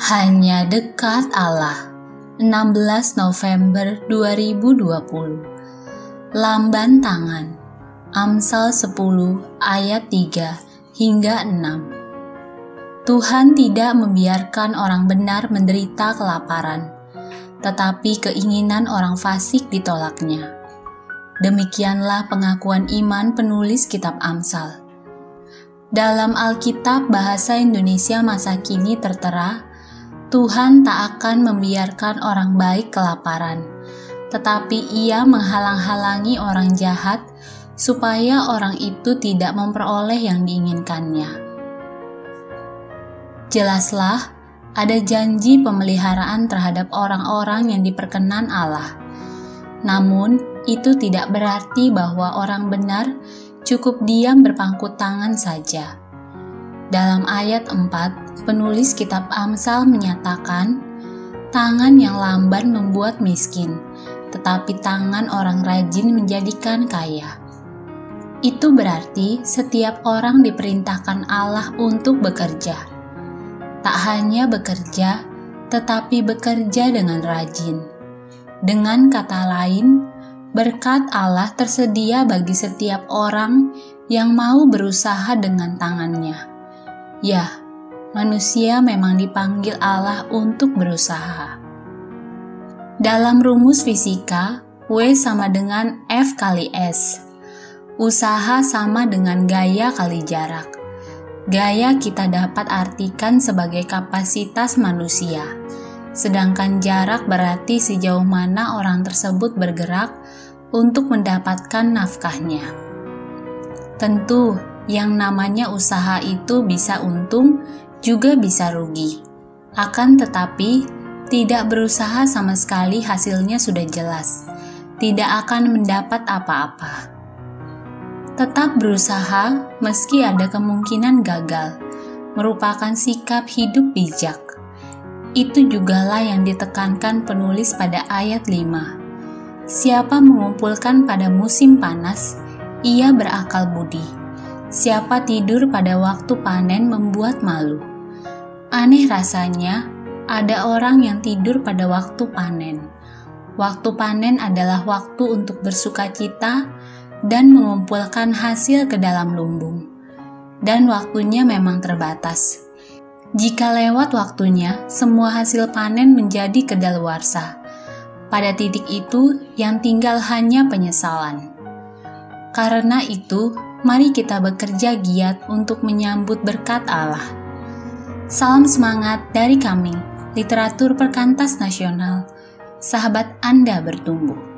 Hanya dekat Allah. 16 November 2020 Lamban tangan. Amsal 10 ayat 3 hingga 6 Tuhan tidak membiarkan orang benar menderita kelaparan tetapi keinginan orang fasik ditolaknya. Demikianlah pengakuan iman penulis kitab Amsal. Dalam Alkitab bahasa Indonesia masa kini tertera Tuhan tak akan membiarkan orang baik kelaparan, tetapi Ia menghalang-halangi orang jahat supaya orang itu tidak memperoleh yang diinginkannya. Jelaslah, ada janji pemeliharaan terhadap orang-orang yang diperkenan Allah. Namun, itu tidak berarti bahwa orang benar cukup diam berpangku tangan saja dalam ayat 4, penulis kitab Amsal menyatakan, tangan yang lamban membuat miskin, tetapi tangan orang rajin menjadikan kaya. Itu berarti setiap orang diperintahkan Allah untuk bekerja. Tak hanya bekerja, tetapi bekerja dengan rajin. Dengan kata lain, berkat Allah tersedia bagi setiap orang yang mau berusaha dengan tangannya. Ya, manusia memang dipanggil Allah untuk berusaha. Dalam rumus fisika, W sama dengan F kali S. Usaha sama dengan gaya kali jarak. Gaya kita dapat artikan sebagai kapasitas manusia, sedangkan jarak berarti sejauh mana orang tersebut bergerak untuk mendapatkan nafkahnya. Tentu, yang namanya usaha itu bisa untung juga bisa rugi. Akan tetapi, tidak berusaha sama sekali hasilnya sudah jelas, tidak akan mendapat apa-apa. Tetap berusaha meski ada kemungkinan gagal, merupakan sikap hidup bijak. Itu jugalah yang ditekankan penulis pada ayat 5. Siapa mengumpulkan pada musim panas, ia berakal budi Siapa tidur pada waktu panen membuat malu. Aneh rasanya, ada orang yang tidur pada waktu panen. Waktu panen adalah waktu untuk bersuka cita dan mengumpulkan hasil ke dalam lumbung. Dan waktunya memang terbatas. Jika lewat waktunya, semua hasil panen menjadi kedaluarsa. Pada titik itu, yang tinggal hanya penyesalan. Karena itu, mari kita bekerja giat untuk menyambut berkat Allah. Salam semangat dari kami, Literatur Perkantas Nasional. Sahabat Anda bertumbuh.